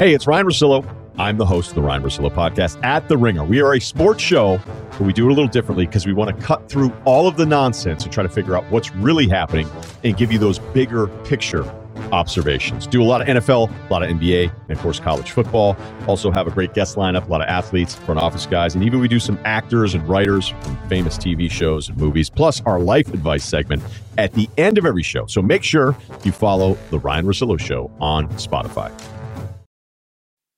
Hey, it's Ryan Russillo. I'm the host of the Ryan Russillo podcast at The Ringer. We are a sports show, but we do it a little differently because we want to cut through all of the nonsense and try to figure out what's really happening and give you those bigger picture observations. Do a lot of NFL, a lot of NBA, and of course college football. Also have a great guest lineup, a lot of athletes, front office guys, and even we do some actors and writers from famous TV shows and movies, plus our life advice segment at the end of every show. So make sure you follow the Ryan Russillo Show on Spotify.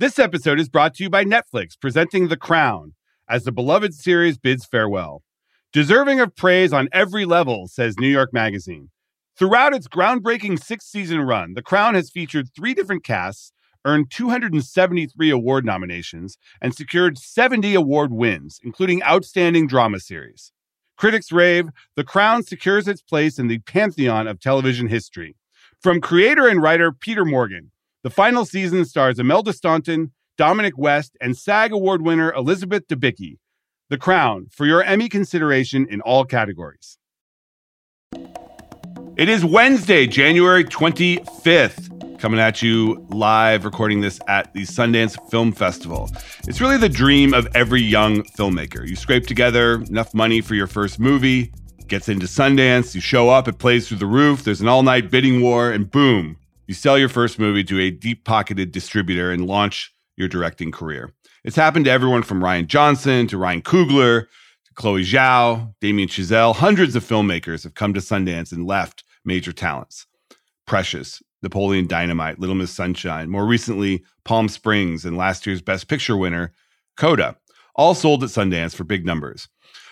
This episode is brought to you by Netflix, presenting The Crown as the beloved series bids farewell. Deserving of praise on every level, says New York Magazine. Throughout its groundbreaking six season run, The Crown has featured three different casts, earned 273 award nominations, and secured 70 award wins, including Outstanding Drama Series. Critics rave, The Crown secures its place in the pantheon of television history. From creator and writer Peter Morgan, the final season stars Imelda Staunton, Dominic West, and SAG Award winner Elizabeth Debicki. The Crown for your Emmy consideration in all categories. It is Wednesday, January 25th. Coming at you live, recording this at the Sundance Film Festival. It's really the dream of every young filmmaker. You scrape together enough money for your first movie, gets into Sundance, you show up, it plays through the roof, there's an all night bidding war, and boom, you sell your first movie to a deep pocketed distributor and launch your directing career. It's happened to everyone from Rian Johnson to Ryan Coogler to Chloe Zhao, Damien Chazelle. Hundreds of filmmakers have come to Sundance and left major talents. Precious, Napoleon Dynamite, Little Miss Sunshine, more recently, Palm Springs, and last year's Best Picture winner, Coda, all sold at Sundance for big numbers.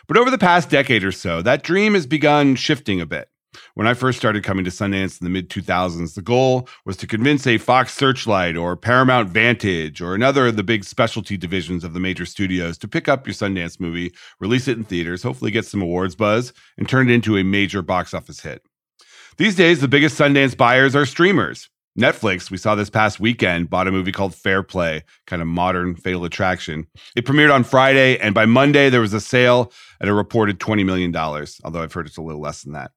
But over the past decade or so, that dream has begun shifting a bit. When I first started coming to Sundance in the mid 2000s, the goal was to convince a Fox Searchlight or Paramount Vantage or another of the big specialty divisions of the major studios to pick up your Sundance movie, release it in theaters, hopefully get some awards buzz, and turn it into a major box office hit. These days, the biggest Sundance buyers are streamers. Netflix, we saw this past weekend, bought a movie called Fair Play, kind of modern Fatal Attraction. It premiered on Friday, and by Monday, there was a sale at a reported $20 million, although I've heard it's a little less than that.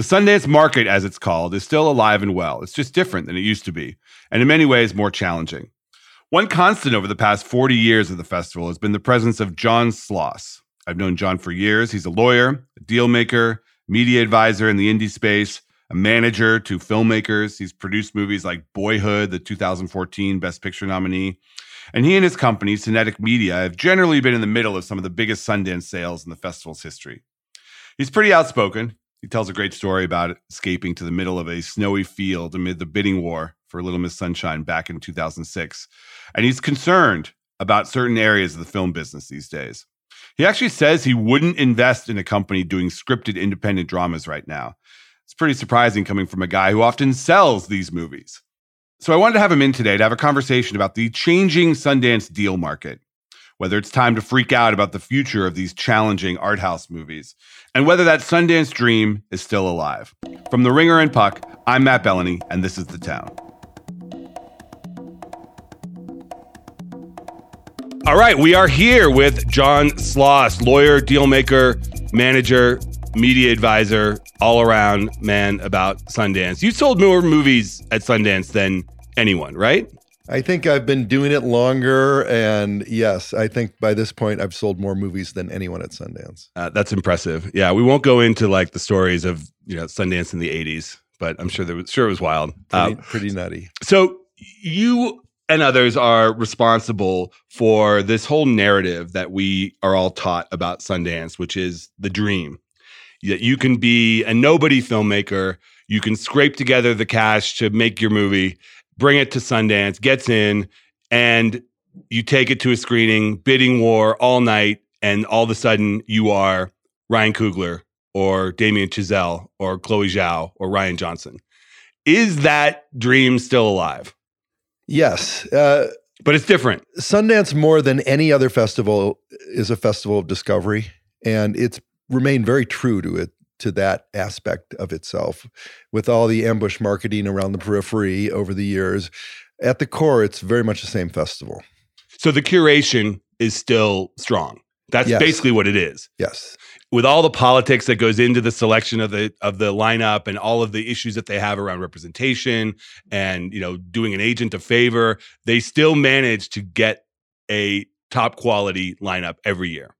The Sundance market, as it's called, is still alive and well. It's just different than it used to be, and in many ways more challenging. One constant over the past 40 years of the festival has been the presence of John Sloss. I've known John for years. He's a lawyer, a deal maker, media advisor in the indie space, a manager to filmmakers. He's produced movies like Boyhood, the 2014 Best Picture nominee. And he and his company, Cinetic Media, have generally been in the middle of some of the biggest Sundance sales in the festival's history. He's pretty outspoken. He tells a great story about escaping to the middle of a snowy field amid the bidding war for Little Miss Sunshine back in 2006. And he's concerned about certain areas of the film business these days. He actually says he wouldn't invest in a company doing scripted independent dramas right now. It's pretty surprising coming from a guy who often sells these movies. So I wanted to have him in today to have a conversation about the changing Sundance deal market, whether it's time to freak out about the future of these challenging art house movies, and whether that Sundance dream is still alive. From The Ringer and Puck, I'm Matt Belloni, and this is The Town. All right, we are here with John Sloss, lawyer, dealmaker, manager, media advisor, all around man about Sundance. You sold more movies at Sundance than anyone, right? I think I've been doing it longer. And yes, I think by this point, I've sold more movies than anyone at Sundance. Uh, that's impressive. Yeah, we won't go into like the stories of you know Sundance in the '80s, but I'm sure there was sure it was wild, pretty, uh, pretty nutty. So you and others are responsible for this whole narrative that we are all taught about Sundance, which is the dream that you can be a nobody filmmaker. You can scrape together the cash to make your movie, bring it to Sundance, gets in, and you take it to a screening, bidding war all night, and all of a sudden you are Ryan Coogler or Damien Chazelle or Chloe Zhao or Rian Johnson. Is that dream still alive? Yes. Uh, but it's different. Sundance, more than any other festival, is a festival of discovery, and it's remained very true to it to that aspect of itself. With all the ambush marketing around the periphery over the years, at the core, it's very much the same festival. So the curation is still strong. That's Yes. basically what it is. Yes. With all the politics that goes into the selection of the of the lineup and all of the issues that they have around representation and you know doing an agent a favor, they still manage to get a top quality lineup every year.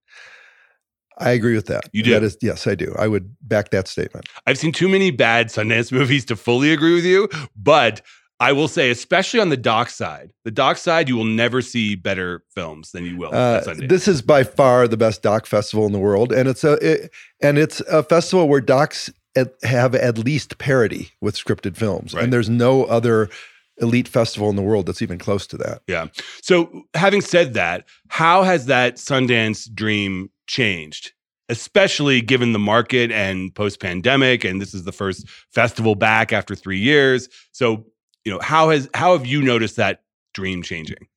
I agree with that. You do? That is, yes, I do. I would back that statement. I've seen too many bad Sundance movies to fully agree with you, but I will say, especially on the doc side, the doc side, you will never see better films than you will Uh, this is by far the best doc festival in the world, and it's a it, and it's a festival where docs at, have at least parity with scripted films, Right. and there's no other elite festival in the world that's even close to that. Yeah. So, having said that, how has that Sundance dream changed? Especially given the market and post pandemic, and this is the first festival back after three years. So, you know, how has how have you noticed that dream changing?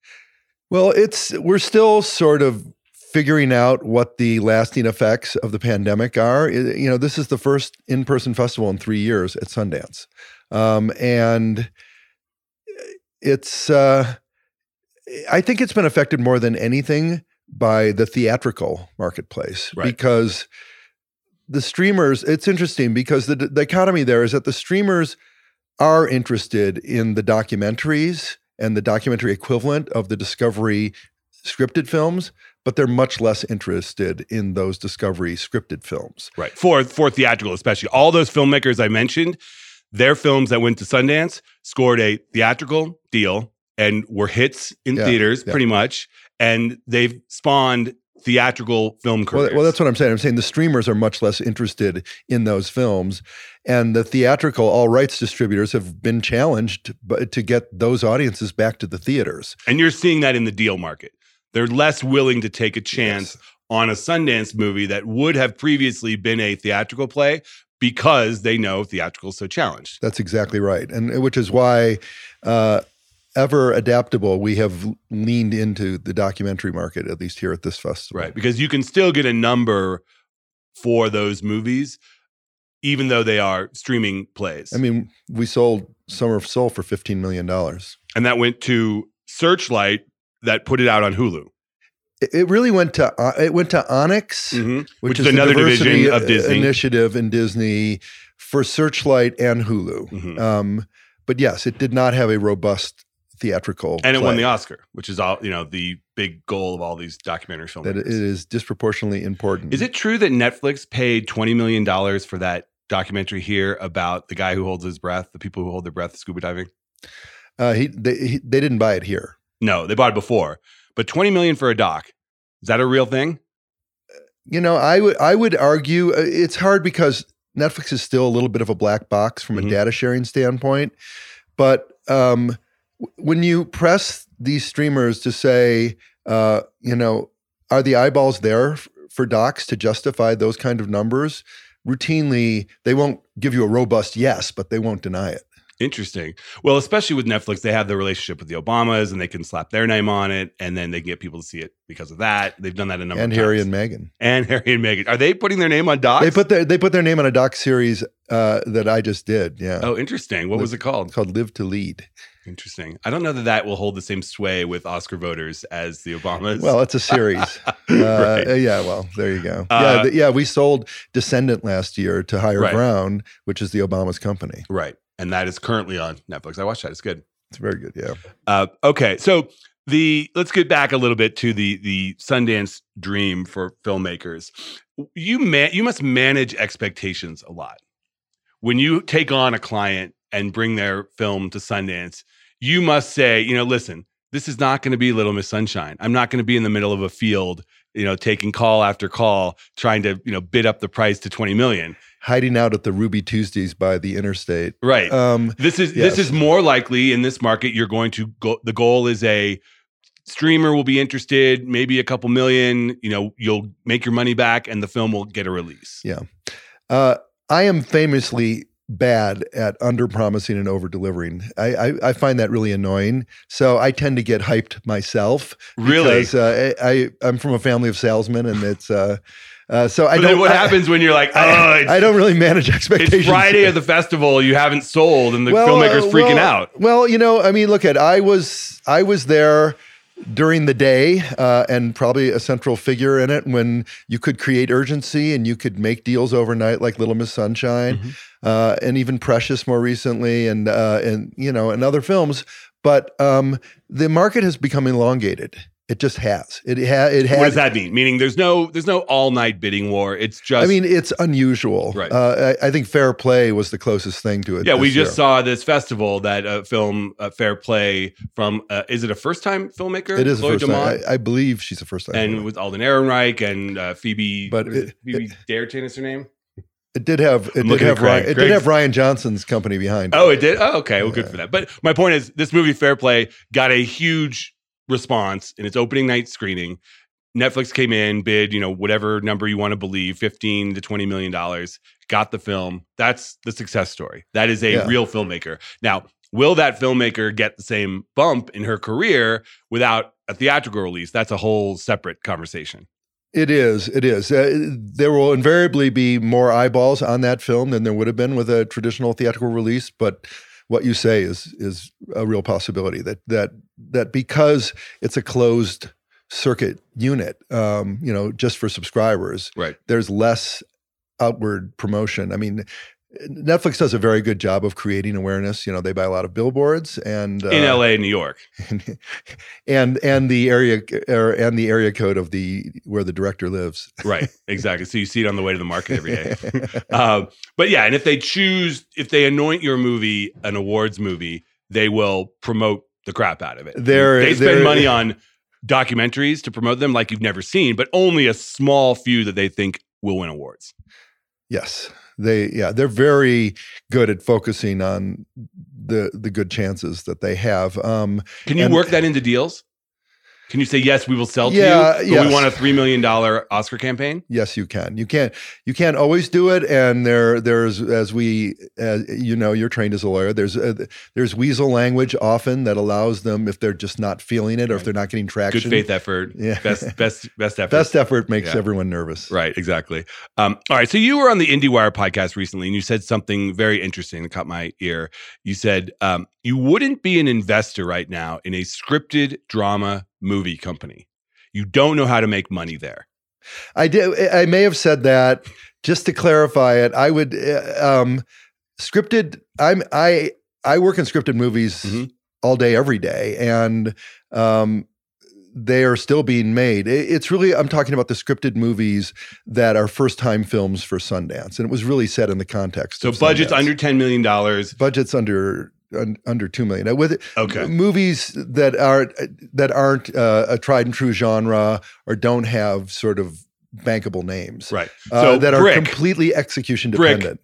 Well, it's we're still sort of figuring out what the lasting effects of the pandemic are. You know, this is the first in-person festival in three years at Sundance, um, and it's. Uh, I think it's been affected more than anything by the theatrical marketplace Right. because the streamers. It's interesting because the the economy there is that the streamers are interested in the documentaries and the documentary equivalent of the Discovery scripted films, but they're much less interested in those Discovery scripted films. Right. For for theatrical, especially. All those filmmakers I mentioned, their films that went to Sundance scored a theatrical deal and were hits in Yeah, theaters yeah. pretty much. And they've spawned theatrical film Well, careers. well, that's what I'm saying. I'm saying the streamers are much less interested in those films, and the theatrical all rights distributors have been challenged to get those audiences back to the theaters. And you're seeing that in the deal market. They're less willing to take a chance Yes. on a Sundance movie that would have previously been a theatrical play because they know theatrical is so challenged. That's exactly right, and which is why. Uh, Ever adaptable, we have leaned into the documentary market, at least here at this festival. Right. Because you can still get a number for those movies, even though they are streaming plays. I mean, we sold Summer of Soul for $15 million. and that went to Searchlight that put it out on Hulu, It really went to uh, it went to Onyx, Mhm. which, Which is another division of Disney. initiative in Disney for Searchlight and Hulu. Mhm. Um, but yes, it did not have a robust theatrical, and it won the Oscar, which is all you know the big goal of all these documentary films. That it is disproportionately important. Is it true that Netflix paid twenty million dollars for that documentary here about the guy who holds his breath, the people who hold their breath scuba diving? Uh, he, they, he, they didn't buy it here. No, they bought it before, but twenty million for a doc is that a real thing? You know, I would I would argue uh, it's hard because Netflix is still a little bit of a black box from Mhm. a data sharing standpoint. But um, when you press these streamers to say, uh, you know, are the eyeballs there for docs to justify those kind of numbers? Routinely, they won't give you a robust yes, but they won't deny it. Interesting. Well, especially with Netflix, they have the relationship with the Obamas, and they can slap their name on it, and then they can get people to see it because of that. They've done that a number And of Harry times. and Meghan. and Harry and Meghan. Are they putting their name on docs? They put their they put their name on a doc series uh, that I just did. Yeah, Oh, interesting. What was it called? it's called Live to Lead. Interesting. I don't know that that will hold the same sway with Oscar voters as the Obamas. Well, it's a series. Right. Uh, yeah, well, there you go. Uh, yeah, th- yeah, we sold Descendant last year to Higher Right. Ground, which is the Obama's company. right. And that is currently on Netflix. I watched that. It's good. It's very good. Yeah. Uh, okay, so the let's get back a little bit to the the Sundance dream for filmmakers. You man, you must manage expectations a lot when you take on a client and bring their film to Sundance. You must say, you know, listen, this is not going to be Little Miss Sunshine. I'm not going to be in the middle of a field, you know, taking call after call, trying to you know bid up the price to 20 million. Hiding out at the Ruby Tuesdays by the interstate. Right. Um, This is Yes. this is more likely in this market. You're going to go. The goal is a streamer will be interested, maybe a couple million. You know, you'll make your money back, and the film will get a release. Yeah. uh, I am famously bad at under promising and over delivering. I, I, I find that really annoying. So I tend to get hyped myself. Really? Because uh, I, I I'm from a family of salesmen, and it's uh, uh, so I But don't. then what I, happens when you're like, oh, I, it's, I don't really manage expectations. it's Friday of the festival, you haven't sold, and the Well, filmmaker's uh, freaking well- out. Well, you know, I mean, look at I was I was there during the day uh, and probably a central figure in it when you could create urgency and you could make deals overnight like Little Miss Sunshine Mm-hmm. uh, and even Precious more recently and uh, and you know and other films. But um, the market has become elongated. It just has. It ha- it has. What does that mean? Meaning there's no there's no all night bidding war. It's just I mean, it's unusual. Right. Uh, I, I think Fair Play was the closest thing to it. yeah, we just year. saw this festival that uh, film uh, Fair Play from uh, is it a first time filmmaker? It is Chloe first time. I, I believe she's a first time. and with Alden Ehrenreich and uh, Phoebe, But it? it- Phoebe Daretain is her name. It did have it I'm did have Rian, it did have Rian Johnson's company behind. it. Oh, it did. Oh, okay. Well, good for that. But my point is, this movie Fair Play got a huge response in its opening night screening. Netflix came in, bid, you know, whatever number you want to believe, 15 to 20 million dollars, got the film. That's the success story. That is a Yeah. real filmmaker. Now, will that filmmaker get the same bump in her career without a theatrical release? That's a whole separate conversation. It is. It is. Uh, there will invariably be more eyeballs on that film than there would have been with a traditional theatrical release. But what you say is is a real possibility that that that because it's a closed circuit unit, um, you know, just for subscribers, Right. there's less outward promotion. I mean. Netflix does a very good job of creating awareness. You know, they buy a lot of billboards and uh, In LA New York. and and the area er, and the area code of the where the director lives. Right. Exactly. so you see it on the way to the market every day. uh, but yeah, and if they choose, if they anoint your movie an awards movie, they will promote the crap out of it. They're- they spend money on documentaries to promote them like you've never seen, but only a small few that they think will win awards. yes, they yeah they're very good at focusing on the the good chances that they have. Um, Can you And- work that into deals? Can you say yes, we will sell to Yeah, you, but we want a three million dollar Oscar campaign? yes, you can. You can't you can't always do it. And there there's as we as you know you're trained as a lawyer. There's uh, there's weasel language often that allows them if they're just not feeling it or if they're not getting traction. Good faith effort. Yeah. Best best best effort. Best effort makes Yeah. everyone nervous. Right, exactly. Um, all right. So you were on the IndieWire podcast recently, and you said something very interesting that caught my ear. You said um, you wouldn't be an investor right now in a scripted drama movie company. You don't know how to make money there. I did. I may have said that just to clarify it. I would uh, um, scripted. I'm I I work in scripted movies Mhm. all day, every day, and um, they are still being made. It- It's really I'm talking about the scripted movies that are first time films for Sundance, and it was really set in the context. So of budget's Sundance. under ten million dollars. budgets under un, under two million. Uh, With Okay. movies that aren't that aren't uh, a tried and true genre or don't have sort of bankable names Right. uh, So that are Brick. completely execution dependent.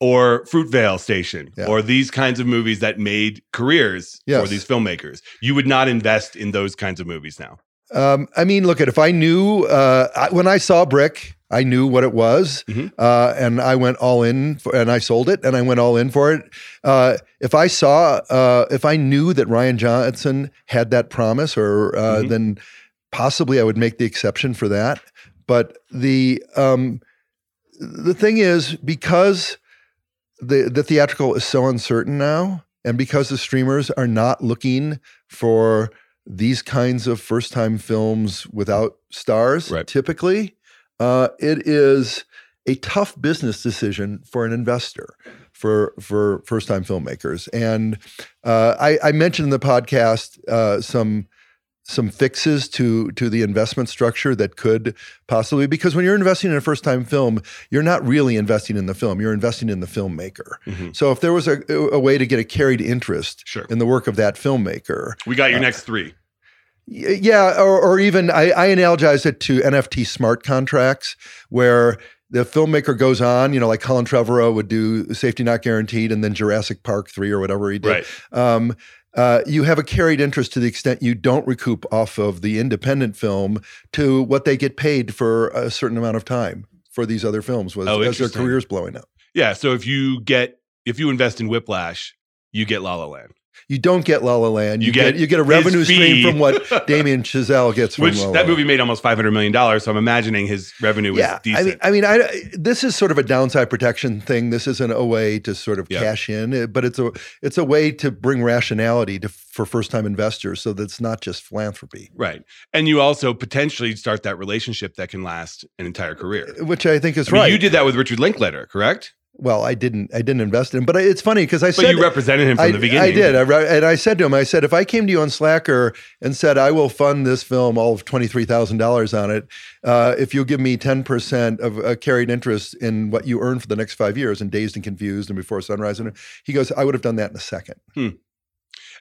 Or Fruitvale Station, Yeah. or these kinds of movies that made careers for these filmmakers. You would not invest in those kinds of movies now. Um, I mean, look at if I knew uh, I, when I saw Brick, I knew what it was, Mhm. uh, and I went all in, for, and I sold it, and I went all in for it. Uh, if I saw, uh, if I knew that Rian Johnson had that promise, or uh, Mhm. then possibly I would make the exception for that. But the um, the thing is, because the the theatrical is so uncertain now, and because the streamers are not looking for these kinds of first time films without stars, Right. typically, uh, it is a tough business decision for an investor for for first time filmmakers. And uh, I, I mentioned in the podcast uh, some some fixes to to the investment structure that could possibly because when you're investing in a first time film, you're not really investing in the film, you're investing in the filmmaker. Mhm. So if there was a, a way to get a carried interest Sure. in the work of that filmmaker, We got your Uh, next three. Yeah, or, or even I, I analogize it to NFT smart contracts, where the filmmaker goes on, you know, like Colin Trevorrow would do Safety Not Guaranteed and then Jurassic Park 3 or whatever he did. Right. Um, uh, you have a carried interest to the extent you don't recoup off of the independent film to what they get paid for a certain amount of time for these other films was, Oh, as their careers blowing up. Yeah. So if you get if you invest in Whiplash, you get La La Land. You don't get La La Land. You, You get, get you get a revenue stream from what Damien Chazelle gets from Which La La that movie made almost five hundred million dollars. So I'm imagining his revenue was yeah, decent. I mean, I mean, I, this is sort of a downside protection thing. This isn't a way to sort of Yeah. cash in, eh, but it's a it's a way to bring rationality to for first time investors, so that it's not just philanthropy, right, and you also potentially start that relationship that can last an entire career. which I think is I mean, right. You did that with Richard Linklater, correct? Well. I didn't I didn't invest in, him, but I, it's funny because I But said you represented him from I, the beginning. I did. I, and I said to him, I said, if I came to you on Slacker and said, I will fund this film, all of $23,000 on it, uh, if you'll give me 10% of a carried interest in what you earn for the next five years and Dazed and Confused and Before Sunrise. And he goes, I would have done that in a second.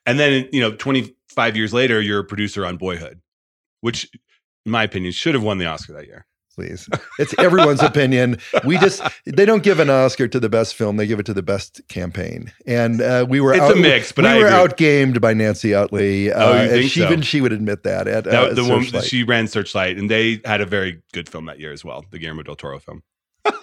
And then, you know, 25 years later, you're a producer on Boyhood, which, in my opinion, should have won the Oscar that year. Please. It's everyone's opinion. We just, they don't give an Oscar to the best film. They give it to the best campaign. And uh, we were It's out, a mix, but we I were agree. outgamed by Nancy Utley. Uh, Oh, you and think she, so? Even she would admit that at That, uh, the one she ran Searchlight, and they had a very good film that year as well, the Guillermo del Toro film.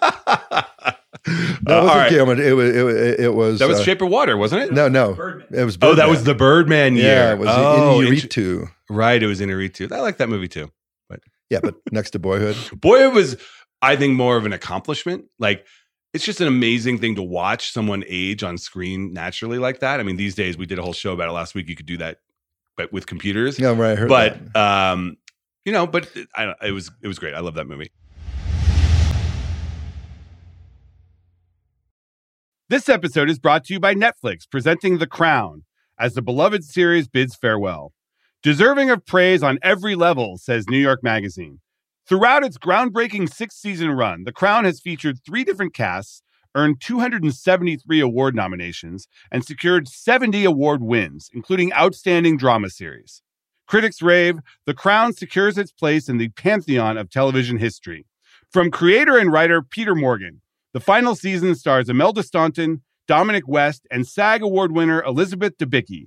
That Uh, was all right. Gilman. It was. It, was- it was. That was uh, Shape of Water, wasn't it? No, no. Birdman. It was. Oh, that was the Birdman year. Yeah, it was oh, in int- Inarritu. right. It was Inarritu. I like that movie too. Yeah, but next to Boyhood. Boyhood was, I think, more of an accomplishment. Like, it's just an amazing thing to watch someone age on screen naturally like that. I mean, these days we did a whole show about it last week. You could do that, but with computers. Yeah, right. I heard but that. um, you know, but it, I it was it was great. I love that movie. This episode is brought to you by Netflix, presenting The Crown as the beloved series bids farewell. Deserving of praise on every level, says New York Magazine. Throughout its groundbreaking six season run, The Crown has featured three different casts, earned 273 award nominations, and secured 70 award wins, including Outstanding Drama Series. Critics rave, The Crown secures its place in the pantheon of television history. From creator and writer Peter Morgan, the final season stars Imelda Staunton, Dominic West, and SAG Award winner Elizabeth Debicki.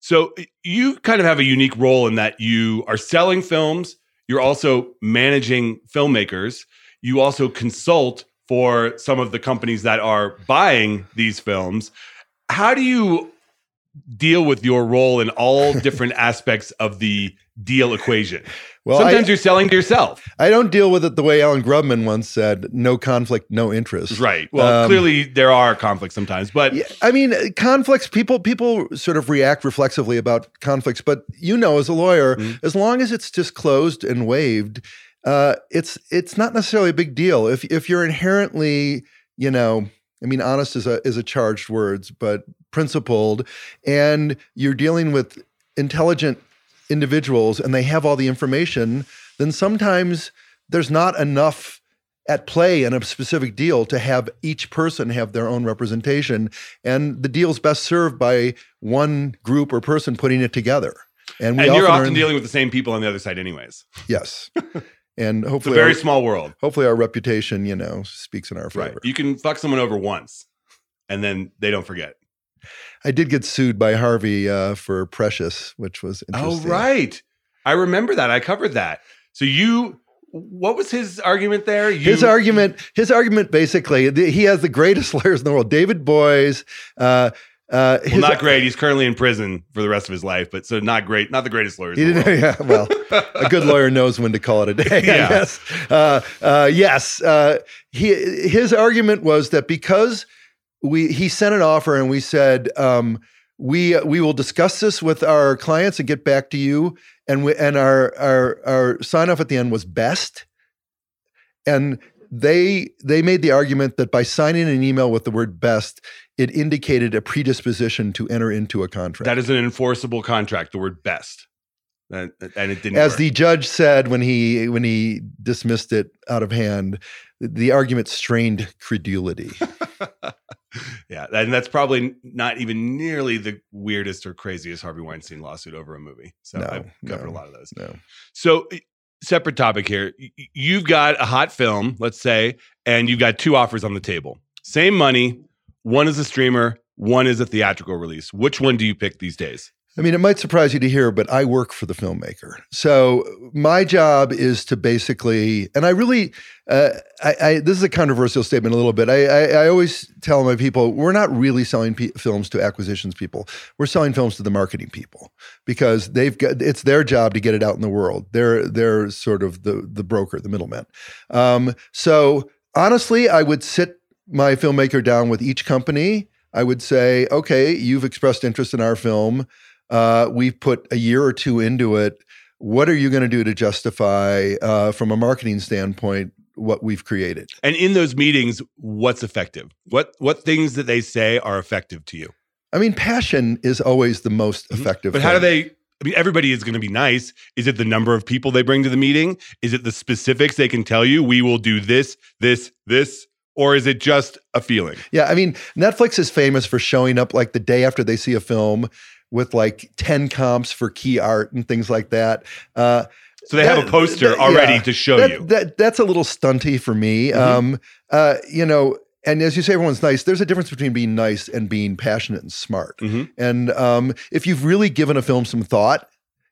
So you kind of have a unique role in that you are selling films, you're also managing filmmakers, you also consult for some of the companies that are buying these films. How do you deal with your role in all different aspects of the deal equation? Well, Sometimes I, you're selling to yourself. I don't deal with it the way Alan Grubman once said: "No conflict, no interest." Right. Well, Um, clearly there are conflicts sometimes, but Yeah, I mean, uh, conflicts. People people sort of react reflexively about conflicts, but you know, as a lawyer, Mhm. as long as it's disclosed and waived, uh, it's it's not necessarily a big deal. If if you're inherently, you know, I mean, honest is a is a charged words, but principled, and you're dealing with intelligent individuals, and they have all the information, then sometimes there's not enough at play in a specific deal to have each person have their own representation and the deal's best served by one group or person putting it together and we and you're often earn- dealing with the same people on the other side anyways. yes and hopefully, It's a very our, small world. hopefully our reputation you know speaks in our favor Right. You can fuck someone over once and then they don't forget. I did get sued by harvey uh, for precious which was interesting. Oh, right. I remember that. I covered that. So you, what was his argument there? You, his argument his argument basically the, he has the greatest lawyers in the world David Boies uh, uh, Well, his- not great. He's currently in prison for the rest of his life, but so not great. Not the greatest lawyers. He didn't. Yeah, well, a good lawyer knows when to call it a day. Yeah. Uh, uh, yes. Uh, he, his argument was that because we he sent an offer and we said um, we we will discuss this with our clients and get back to you. And we, and our our our sign off at the end was best. And they they made the argument that by signing an email with the word best, it indicated a predisposition to enter into a contract. That is an enforceable contract. The word best, and, and it didn't. As work. the judge said when he when he dismissed it out of hand, the argument strained credulity. yeah, and that's probably not even nearly the weirdest or craziest Harvey Weinstein lawsuit over a movie. So No, I've covered no, a lot of those. no. So, separate topic here. You've got a hot film, let's say, and you've got two offers on the table. Same money. One is a streamer. One is a theatrical release. Which one do you pick these days? I mean, it might surprise you to hear, but I work for the filmmaker. So my job is to basically, and I really, uh, I, I, this is a controversial statement a little bit. I, I, I always tell my people, we're not really selling pe- films to acquisitions people. We're selling films to the marketing people because they've got, it's their job to get it out in the world. They're, they're sort of the, the broker, the middleman. Um, so honestly, I would sit my filmmaker down with each company. I would say, okay, you've expressed interest in our film. Uh, we've put a year or two into it. What are you going to do to justify, uh, from a marketing standpoint, what we've created? And in those meetings, what's effective? What what things that they say are effective to you? I mean, passion is always the most Mhm. effective. But how do they? I mean, everybody is going to be nice. Is it the number of people they bring to the meeting? Is it the specifics they can tell you? We will do this, this, this, or is it just a feeling? Yeah, I mean, Netflix is famous for showing up like the day after they see a film with like 10 comps for key art and things like that. Uh, So they have a poster that- already yeah. to show that, you. That, that's a little stunty for me. Mhm. Um, uh, you know, and as you say, everyone's nice. There's a difference between being nice and being passionate and smart. Mhm. And um, if you've really given a film some thought,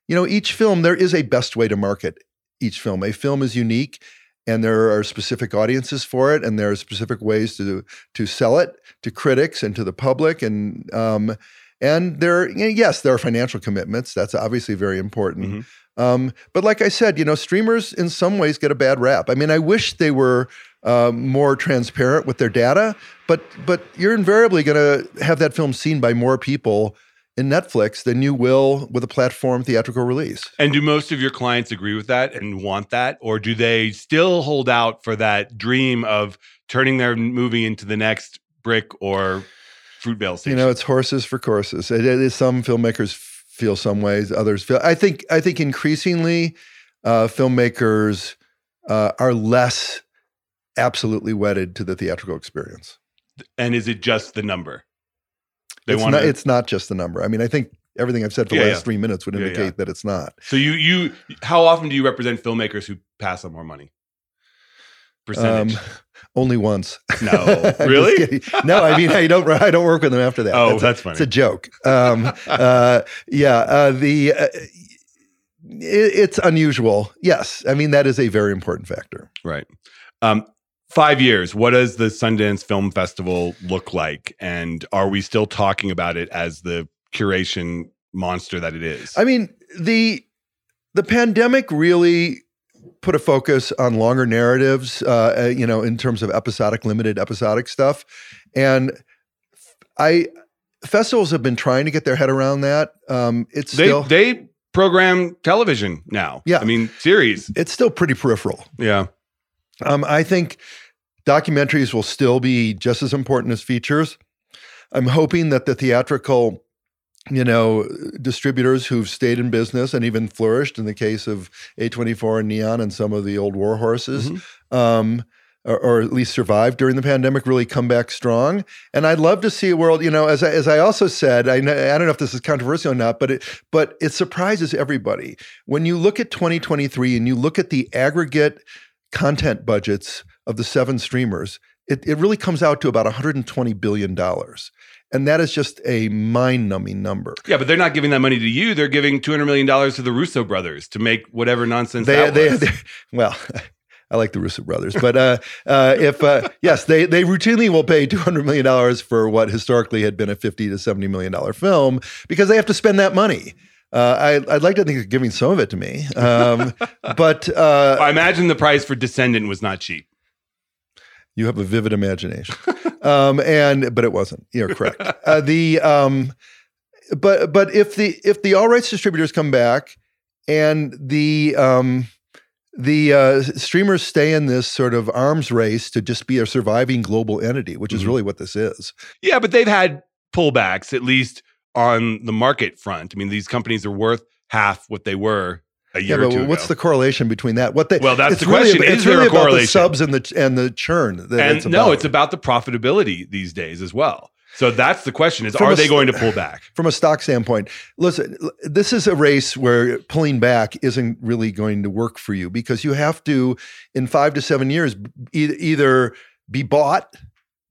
you know, each film, there is a best way to market each film. A film is unique and there are specific audiences for it and there are specific ways to to sell it to critics and to the public and um, and there yes there are financial commitments that's obviously very important Mhm. um, but like i said you know streamers in some ways get a bad rap i mean i wish they were uh, more transparent with their data but but you're invariably going to have that film seen by more people in netflix than you will with a platform theatrical release And do most of your clients agree with that and want that? Or do they still hold out for that dream of turning their movie into the next brick or Fruitvale you know it's horses for courses it, it is some filmmakers feel some ways others feel i think i think increasingly uh, filmmakers uh, are less absolutely wedded to the theatrical experience and is it just the number? They it's want not, to. it's not just the number i mean i think everything i've said for Yeah, the last yeah. three minutes would indicate yeah. that it's not So you you how often do you represent filmmakers who pass on more money? Percentage. Um, only once No. Really? no i mean i don't i don't work with them after that oh, That's- that's funny. It's a joke. Um, uh, yeah, uh, the uh, it, it's unusual. Yes, I mean that is a very important factor. Right. Um, five years. What does the Sundance Film Festival look like? And are we still talking about it as the curation monster that it is? I mean the the pandemic really put a focus on longer narratives. Uh, uh, you know, in terms of episodic, limited episodic stuff, and I festivals have been trying to get their head around that. Um, it's they still they program television now. Yeah. I mean series. it's still pretty peripheral. Yeah. Um, I think documentaries will still be just as important as features. I'm hoping that the theatrical, you know, distributors who've stayed in business and even flourished in the case of A24 and Neon and some of the old war horses, um, or, or at least survived during the pandemic, really come back strong. And I'd love to see a world, you know, as I, as I also said, I, know, I don't know if this is controversial or not, but it but it surprises everybody when you look at 2023 and you look at the aggregate content budgets of the seven streamers, it, it really comes out to about 120 billion dollars. And that is just a mind-numbing number. Yeah, but they're not giving that money to you. They're giving two hundred million dollars to the Russo brothers to make whatever nonsense They, that they, was. they, well, I like the Russo brothers, but uh, uh, if uh, yes, they they routinely will pay two hundred million dollars for what historically had been a fifty to seventy million dollar film because they have to spend that money. Uh, I, I'd like to think they're giving some of it to me, um, but uh, I imagine the price for Descendant was not cheap. You have a vivid imagination. um, and but it wasn't. You're correct. Uh, the um, but but if the if the all rights distributors come back and the um, the uh, streamers stay in this sort of arms race to just be a surviving global entity, which is Mhm. really what this is. Yeah, but they've had pullbacks at least on the market front. I mean, these companies are worth half what they were a Yeah, year or but two what's ago. the correlation between that? What they Well, that's it's the really question. Is it's there a really about the subs and the and the churn. That and it's no, it's about the profitability these days as well. So that's the question: is From are a they going to pull back? from a stock standpoint, listen, this is a race where pulling back isn't really going to work for you because you have to, in five to seven years, e- either be bought,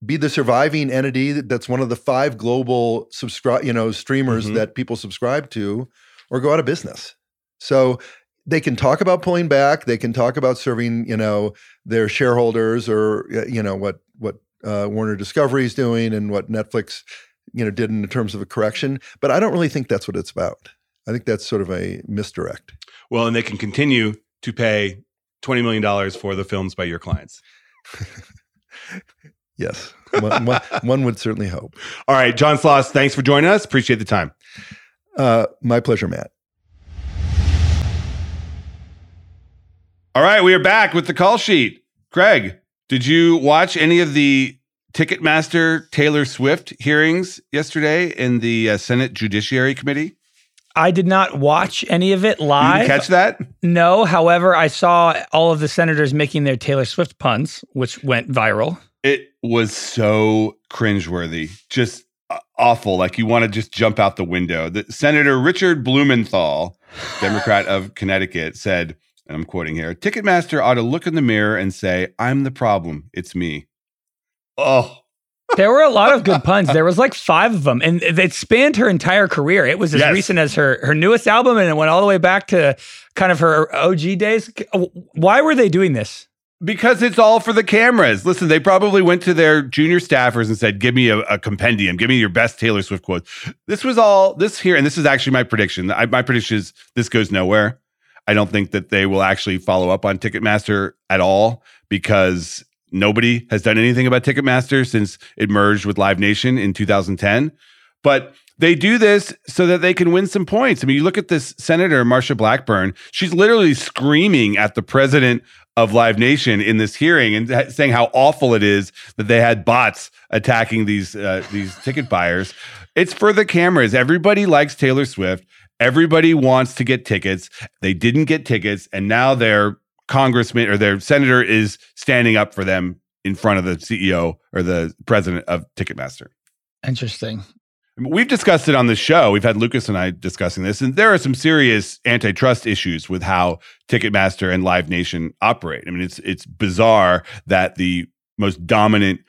be the surviving entity that's one of the five global subscribe, you know, streamers Mhm. that people subscribe to, or go out of business. So they can talk about pulling back. They can talk about serving, you know, their shareholders or you know what what uh, Warner Discovery is doing and what Netflix, you know, did in terms of a correction. But I don't really think that's what it's about. I think that's sort of a misdirect. Well, and they can continue to pay twenty million dollars for the films by your clients. Yes, one, one, one would certainly hope. All right, John Sloss, thanks for joining us. Appreciate the time. Uh, my pleasure, Matt. All right, we are back with the call sheet. Craig, did you watch any of the Ticketmaster Taylor Swift hearings yesterday in the uh, Senate Judiciary Committee? I did not watch any of it live. catch that? No, however, I saw all of the senators making their Taylor Swift puns, which went viral. It was so cringeworthy, just uh, awful. Like you want to just jump out the window. The, Senator Richard Blumenthal, Democrat of Connecticut, said, and I'm quoting here Ticketmaster ought to look in the mirror and say, I'm the problem. It's me. Oh, There were a lot of good puns. There was like five of them, and it spanned her entire career. It was as Yes. recent as her her newest album, and it went all the way back to kind of her OG days. Uh, why were they doing this? because it's all for the cameras. Listen, they probably went to their junior staffers and said, Give me a, a compendium, give me your best Taylor Swift quotes. This was all this here, and this is actually my prediction. I, my prediction is this goes nowhere. I don't think that they will actually follow up on Ticketmaster at all because nobody has done anything about Ticketmaster since it merged with Live Nation in 2010. But they do this so that they can win some points. I mean, you look at this Senator Marsha Blackburn, she's literally screaming at the president of Live Nation in this hearing and saying how awful it is that they had bots attacking these uh, these ticket buyers. It's for the cameras. Everybody likes Taylor Swift. Everybody wants to get tickets. They didn't get tickets, and now their congressman or their senator is standing up for them in front of the CEO or the president of Ticketmaster. Interesting. We've discussed it on the show. We've had Lucas and I discussing this, and there are some serious antitrust issues with how Ticketmaster and Live Nation operate. I mean, it's it's bizarre that the most dominant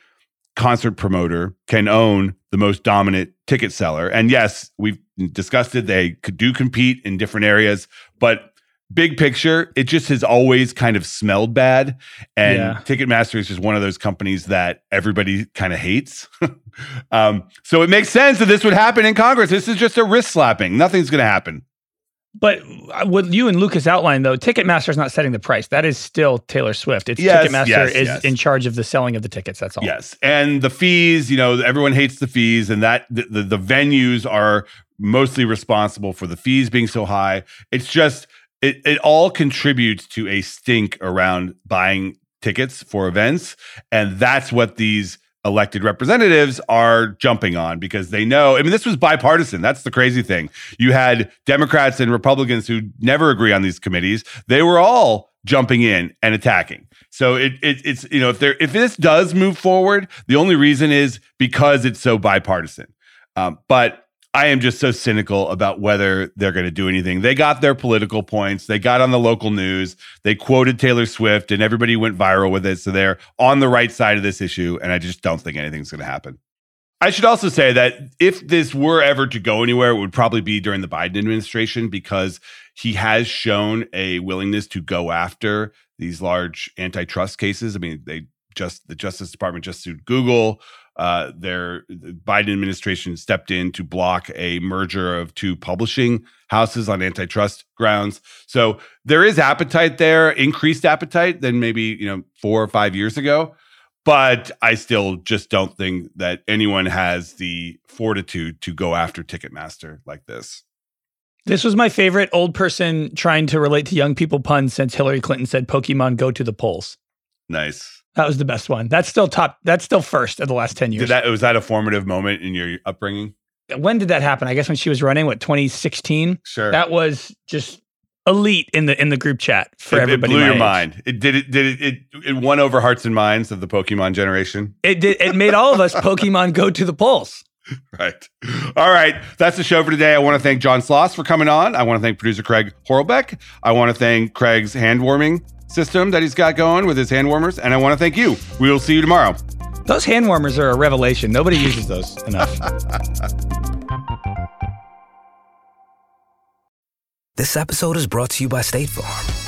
concert promoter can own the most dominant ticket seller. And yes, we've discussed it. They could do compete in different areas, but big picture, it just has always kind of smelled bad. And Yeah. Ticketmaster is just one of those companies that everybody kind of hates. um, so it makes sense that this would happen in Congress. This is just a wrist slapping. Nothing's going to happen. But uh, what you and Lucas outlined, though, Ticketmaster is not setting the price. That is still Taylor Swift. It's Yes, Ticketmaster yes, is yes. in charge of the selling of the tickets. That's all. Yes, and the fees. You know, everyone hates the fees, and that the, the, the venues are mostly responsible for the fees being so high. It's just it it all contributes to a stink around buying tickets for events, and that's what these elected representatives are jumping on because they know. I mean, this was bipartisan. That's the crazy thing. You had Democrats and Republicans who never agree on these committees. They were all jumping in and attacking. So it, it it's you know if there if this does move forward, the only reason is because it's so bipartisan. Um, but I am just so cynical about whether they're going to do anything. They got their political points. They got on the local news. They quoted Taylor Swift, and everybody went viral with it. So they're on the right side of this issue. And I just don't think anything's going to happen. I should also say that if this were ever to go anywhere, it would probably be during the Biden administration because he has shown a willingness to go after these large antitrust cases. I mean, they just the Justice Department just sued Google. Uh, their the Biden administration stepped in to block a merger of two publishing houses on antitrust grounds. So there is appetite there, increased appetite than maybe you know four or five years ago. but I still just don't think that anyone has the fortitude to go after Ticketmaster like this. This was my favorite old person trying to relate to young people pun since Hillary Clinton said Pokemon go to the polls. Nice. That was the best one. That's still top. That's still first of the last 10 years. Did that was that a formative moment in your upbringing? when did that happen? I guess when she was running, what, 2016? Sure. That was just elite in the in the group chat for it, it everybody. blew my your age. mind. It did it did it, it it won over hearts and minds of the Pokemon generation. It did it made all of us Pokemon go to the polls. Right. All right. That's the show for today. I want to thank John Sloss for coming on. I want to thank producer Craig Horlbeck. I want to thank Craig's hand warming system that he's got going with his hand warmers. And I want to thank you. We will see you tomorrow. Those hand warmers are a revelation. Nobody uses those enough. This episode is brought to you by State Farm.